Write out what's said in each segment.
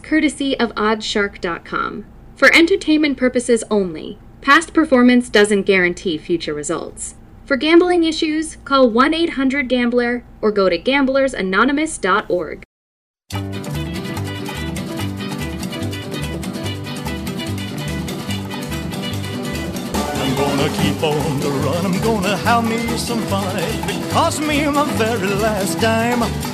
courtesy of oddshark.com. For entertainment purposes only, past performance doesn't guarantee future results. For gambling issues, call 1 800 Gambler or go to gamblersanonymous.org. I'm gonna keep on the run. I'm gonna have me some fun. It cost me my very last dime.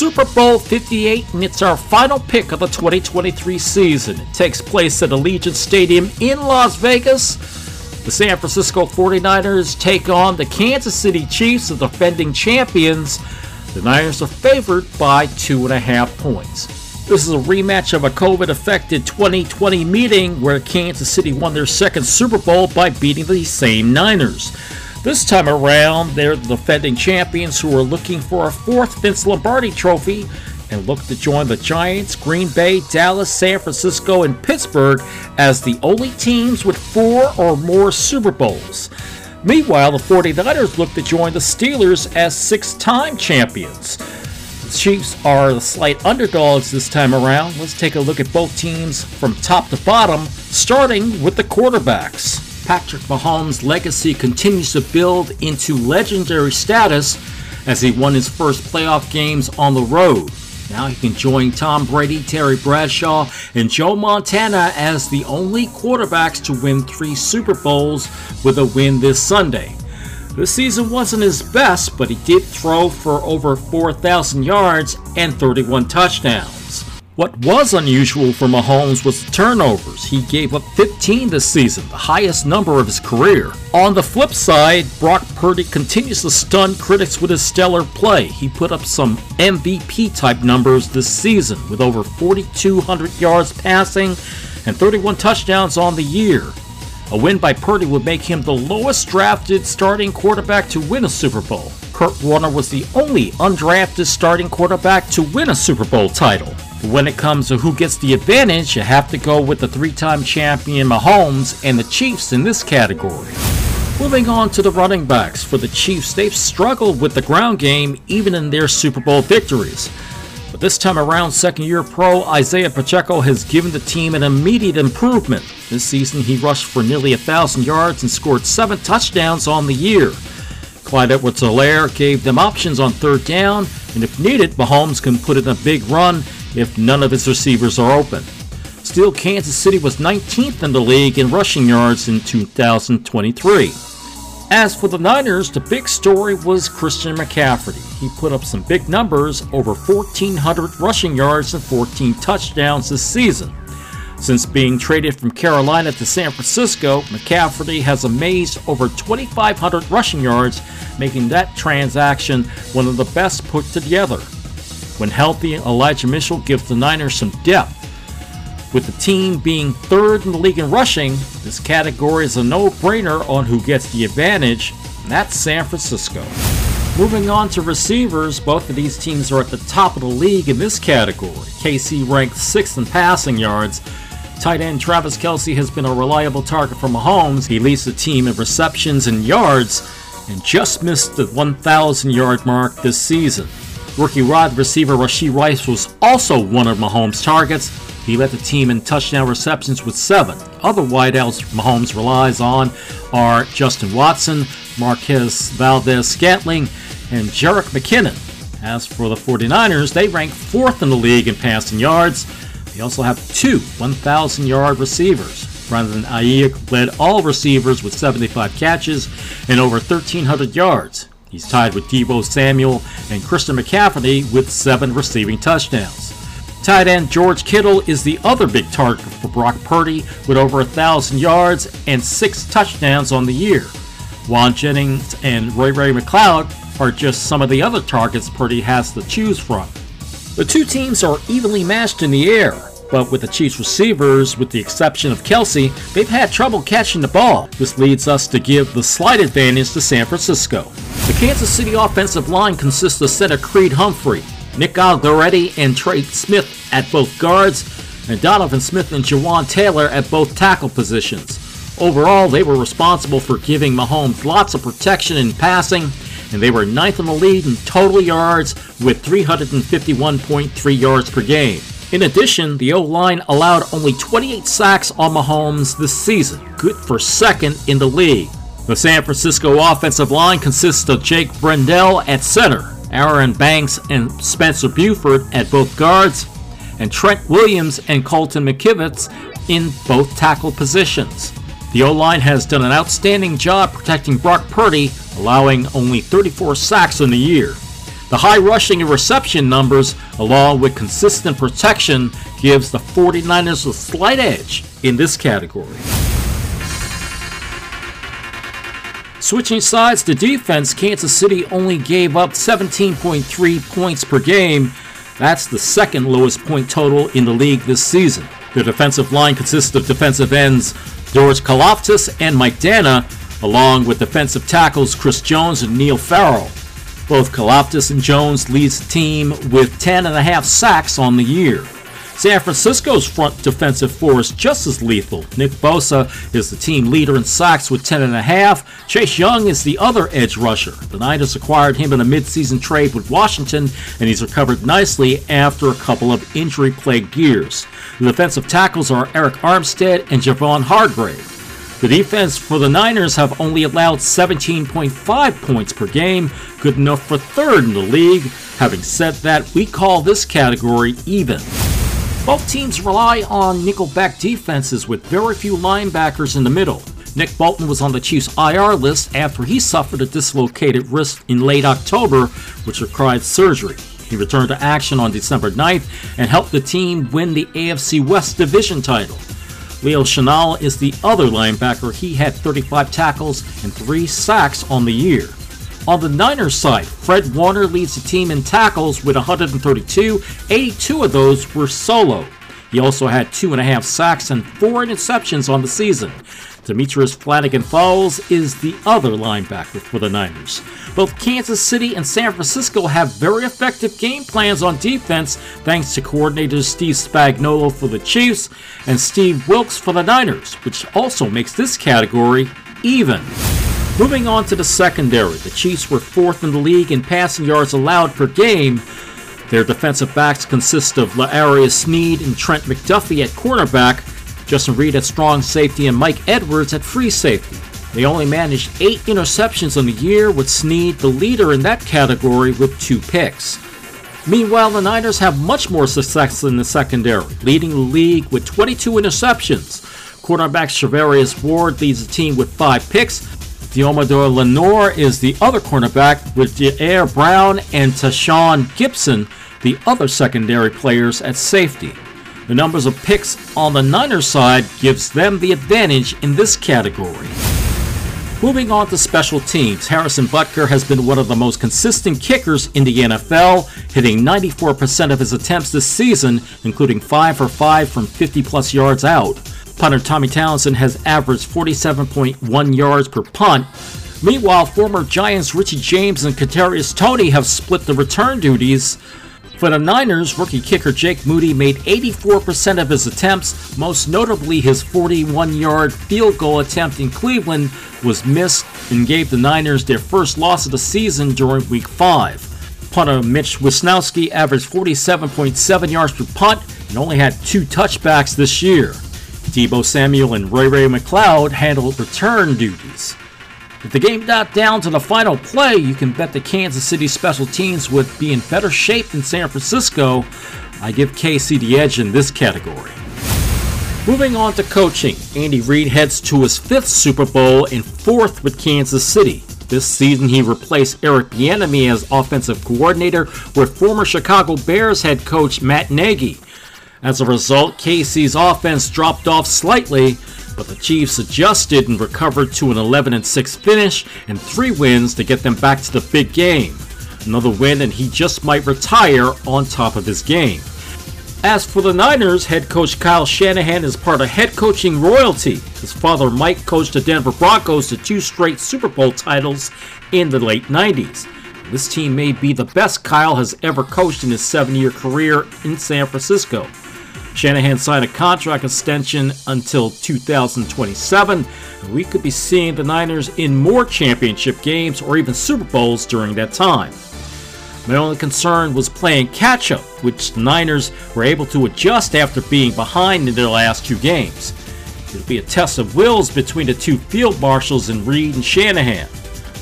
Super Bowl 58, and it's our final pick of the 2023 season. It takes place at Allegiant Stadium in Las Vegas. The San Francisco 49ers take on the Kansas City Chiefs, the defending champions. The Niners are favored by two and a half points. This is a rematch of a COVID affected 2020 meeting where Kansas City won their second Super Bowl by beating the same Niners. This time around, they're the defending champions who are looking for a fourth Vince Lombardi trophy and look to join the Giants, Green Bay, Dallas, San Francisco, and Pittsburgh as the only teams with four or more Super Bowls. Meanwhile, the 49ers look to join the Steelers as six time champions. The Chiefs are the slight underdogs this time around. Let's take a look at both teams from top to bottom, starting with the quarterbacks. Patrick Mahomes' legacy continues to build into legendary status as he won his first playoff games on the road. Now he can join Tom Brady, Terry Bradshaw, and Joe Montana as the only quarterbacks to win three Super Bowls with a win this Sunday. This season wasn't his best, but he did throw for over 4,000 yards and 31 touchdowns. What was unusual for Mahomes was the turnovers. He gave up 15 this season, the highest number of his career. On the flip side, Brock Purdy continues to stun critics with his stellar play. He put up some MVP type numbers this season with over 4,200 yards passing and 31 touchdowns on the year. A win by Purdy would make him the lowest drafted starting quarterback to win a Super Bowl. Kurt Warner was the only undrafted starting quarterback to win a Super Bowl title. When it comes to who gets the advantage, you have to go with the three time champion Mahomes and the Chiefs in this category. Moving on to the running backs. For the Chiefs, they've struggled with the ground game even in their Super Bowl victories. But this time around, second year pro Isaiah Pacheco has given the team an immediate improvement. This season, he rushed for nearly 1,000 yards and scored seven touchdowns on the year. Clyde Edwards Helaire gave them options on third down, and if needed, Mahomes can put in a big run if none of its receivers are open. Still, Kansas City was 19th in the league in rushing yards in 2023. As for the Niners, the big story was Christian McCaffrey. He put up some big numbers, over 1,400 rushing yards and 14 touchdowns this season. Since being traded from Carolina to San Francisco, McCaffrey has amazed over 2,500 rushing yards, making that transaction one of the best put together. When healthy, Elijah Mitchell gives the Niners some depth. With the team being third in the league in rushing, this category is a no brainer on who gets the advantage, and that's San Francisco. Moving on to receivers, both of these teams are at the top of the league in this category. KC ranked sixth in passing yards. Tight end Travis Kelce has been a reliable target for Mahomes. He leads the team in receptions and yards and just missed the 1,000 yard mark this season. Rookie wide receiver Rashee Rice was also one of Mahomes' targets. He led the team in touchdown receptions with seven. Other wideouts Mahomes relies on are Justin Watson, Marquez Valdes Scantling, and Jerick McKinnon. As for the 49ers, they rank fourth in the league in passing yards. They also have two 1,000 yard receivers. Brandon Aiyuk led all receivers with 75 catches and over 1,300 yards. He's tied with Deebo Samuel and Christian McCaffrey with seven receiving touchdowns. Tight end George Kittle is the other big target for Brock Purdy with over a thousand yards and six touchdowns on the year. Jauan Jennings and Ray Ray McCloud are just some of the other targets Purdy has to choose from. The two teams are evenly matched in the air, but with the Chiefs receivers, with the exception of Kelce, they've had trouble catching the ball. This leads us to give the slight advantage to San Francisco. The Kansas City offensive line consists of center Creed Humphrey, Nick Allegretti, and Trey Smith at both guards, and Donovan Smith and Jawaan Taylor at both tackle positions. Overall, they were responsible for giving Mahomes lots of protection in passing, and they were ninth in the league in total yards with 351.3 yards per game. In addition, the O line allowed only 28 sacks on Mahomes this season, good for second in the league. The San Francisco offensive line consists of Jake Brendel at center, Aaron Banks and Spencer Burford at both guards, and Trent Williams and Colton McKivitz in both tackle positions. The O line has done an outstanding job protecting Brock Purdy, allowing only 34 sacks in the year. The high rushing and reception numbers, along with consistent protection, gives the 49ers a slight edge in this category. Switching sides to defense, Kansas City only gave up 17.3 points per game. That's the second lowest point total in the league this season. Their defensive line consists of defensive ends George Karlaftis and Mike Danna, along with defensive tackles Chris Jones and Neil Farrell. Both Karlaftis and Jones leads the team with 10.5 sacks on the year. San Francisco's front defensive four is just as lethal. Nick Bosa is the team leader in sacks with 10.5. Chase Young is the other edge rusher. The Niners acquired him in a midseason trade with Washington, and he's recovered nicely after a couple of injury plagued years. The defensive tackles are Arik Armstead and Javon Hargrave. The defense for the Niners have only allowed 17.5 points per game, good enough for third in the league. Having said that, we call this category even. Both teams rely on nickelback defenses with very few linebackers in the middle. Nick Bolton was on the Chiefs' IR list after he suffered a dislocated wrist in late October, which required surgery. He returned to action on December 9th and helped the team win the AFC West Division title. Leo Chenal is the other linebacker. He had 35 tackles and 3 sacks on the year. On the Niners side, Fred Warner leads the team in tackles with 132. 82 of those were solo. He also had two and a half sacks and four interceptions on the season. Demetrius Flannigan Fowles is the other linebacker for the Niners. Both Kansas City and San Francisco have very effective game plans on defense thanks to coordinators Steve Spagnuolo for the Chiefs and Steve Wilks for the Niners, which also makes this category even. Moving on to the secondary, the Chiefs were fourth in the league in passing yards allowed per game. Their defensive backs consist of L'Jarius Sneed and Trent McDuffie at cornerback, Justin Reid at strong safety, and Mike Edwards at free safety. They only managed eight interceptions on the year, with Sneed the leader in that category with two picks. Meanwhile, the Niners have much more success in the secondary, leading the league with 22 interceptions. Cornerback Charvarius Ward leads the team with five picks. Deommodore Lenoir is the other cornerback, with Ji'Ayir Brown and Tashaun Gipson the other secondary players at safety. The numbers of picks on the Niners side gives them the advantage in this category. Moving on to special teams, Harrison Butker has been one of the most consistent kickers in the NFL, hitting 94% of his attempts this season, including 5 for 5 from 50 plus yards out. Punter Tommy Townsend has averaged 47.1 yards per punt. Meanwhile, former Giants Richie James and Kadarius Toney have split the return duties. For the Niners, rookie kicker Jake Moody made 84% of his attempts, most notably his 41 yard field goal attempt in Cleveland was missed and gave the Niners their first loss of the season during Week 5. Punter Mitch Wishnowsky averaged 47.7 yards per punt and only had two touchbacks this year. Deebo Samuel and Ray Ray McCloud handled return duties. If the game got down to the final play, you can bet the Kansas City special teams would be in better shape than San Francisco. I give KC the edge in this category. Moving on to coaching, Andy Reid heads to his fifth Super Bowl and fourth with Kansas City. This season, he replaced Eric Bieniemy as offensive coordinator with former Chicago Bears head coach Matt Nagy. As a result, KC's offense dropped off slightly, but the Chiefs adjusted and recovered to an 11 and 6 finish and three wins to get them back to the big game. Another win, and he just might retire on top of his game. As for the Niners, head coach Kyle Shanahan is part of head coaching royalty. His father Mike coached the Denver Broncos to two straight Super Bowl titles in the late 90s. This team may be the best Kyle has ever coached in his seven year career in San Francisco. Shanahan signed a contract extension until 2027, and we could be seeing the Niners in more championship games or even Super Bowls during that time. My only concern was playing catch up, which the Niners were able to adjust after being behind in their last two games. It'll be a test of wills between the two field marshals in Reid and Shanahan.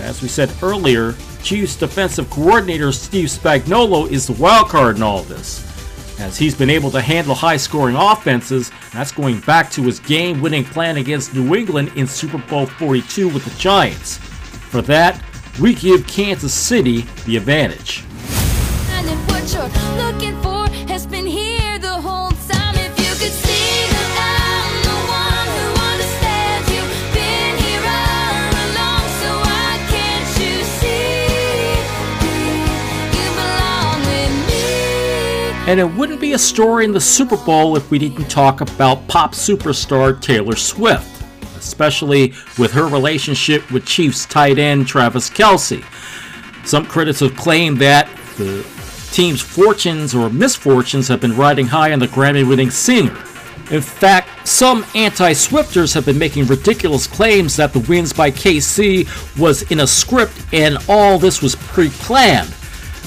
As we said earlier, Chiefs defensive coordinator Steve Spagnuolo is the wild card in all this. As he's been able to handle high scoring offenses, that's going back to his game winning plan against New England in Super Bowl 42 with the Giants. For that, we give Kansas City the advantage. And it wouldn't be a story in the Super Bowl if we didn't talk about pop superstar Taylor Swift especially with her relationship with Chiefs tight end Travis Kelce. Some critics have claimed that the team's fortunes or misfortunes have been riding high on the Grammy winning singer. In fact, some anti Swifters have been making ridiculous claims that the wins by KC was in a script and all this was pre planned.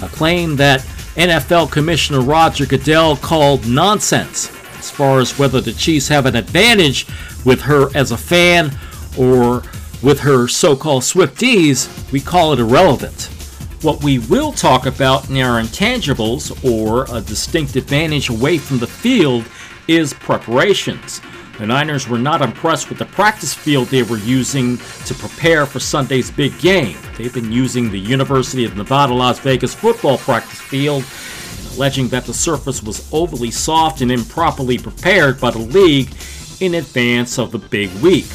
A claim that NFL Commissioner Roger Goodell called nonsense as far as whether the Chiefs have an advantage with her as a fan or with her so called Swifties, we call it irrelevant. What we will talk about in our intangibles, or a distinct advantage away from the field, is preparations. The Niners were not impressed with the practice field they were using to prepare for Sunday's big game. They've been using the University of Nevada Las Vegas football practice field alleging that the surface was overly soft and improperly prepared by the league in advance of the big week.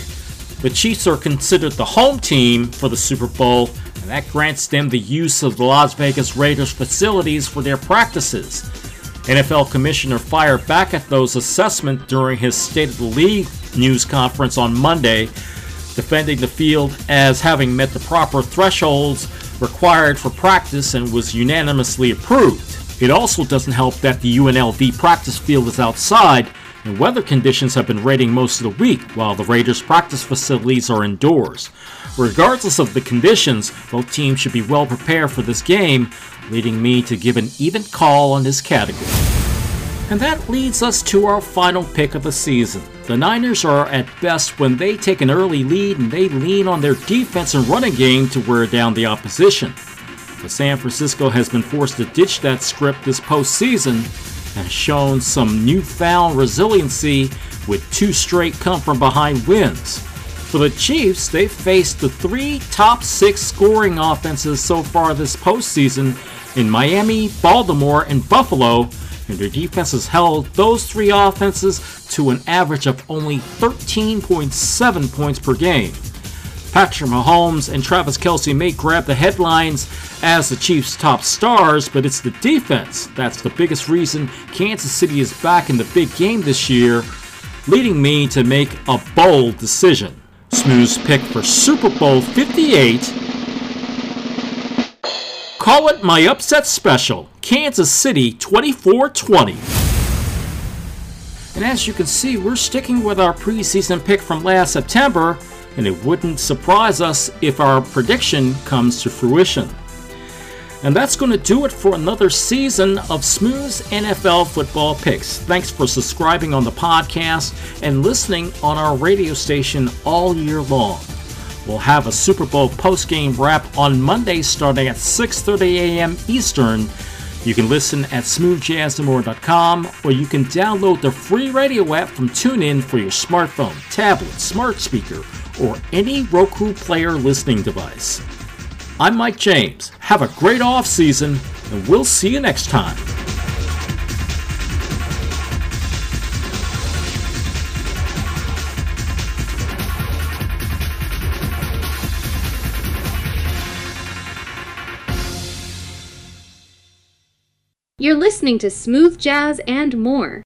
The Chiefs are considered the home team for the Super Bowl, and that grants them the use of the Las Vegas Raiders facilities for their practices. NFL Commissioner fired back at those assessments during his State of the League news conference on Monday, defending the field as having met the proper thresholds required for practice and was unanimously approved. It also doesn't help that the UNLV practice field is outside and weather conditions have been raining most of the week while the Raiders' practice facilities are indoors. Regardless of the conditions, both teams should be well prepared for this game, leading me to give an even call on this category. And that leads us to our final pick of the season. The Niners are at best when they take an early lead and they lean on their defense and running game to wear down the opposition. But San Francisco has been forced to ditch that script this postseason and shown some newfound resiliency with two straight come from behind wins. For the Chiefs, they've faced the three top six scoring offenses so far this postseason in Miami, Baltimore, and Buffalo, and their defense has held those three offenses to an average of only 13.7 points per game. Patrick Mahomes and Travis Kelce may grab the headlines as the Chiefs' top stars, but it's the defense that's the biggest reason Kansas City is back in the big game this year, leading me to make a bold decision. Smooth's pick for Super Bowl 58. Call it my upset special Kansas City 24 20. And as you can see, we're sticking with our preseason pick from last September and it wouldn't surprise us if our prediction comes to fruition. And that's going to do it for another season of Smooth's NFL football picks. Thanks for subscribing on the podcast and listening on our radio station all year long. We'll have a Super Bowl post-game wrap on Monday starting at 6:30 a.m. Eastern. You can listen at smoothjazzandmore.com or you can download the free radio app from TuneIn for your smartphone, tablet, smart speaker, or any Roku player listening device. I'm Mike James. Have a great off season, and we'll see you next time. You're listening to smooth jazz and more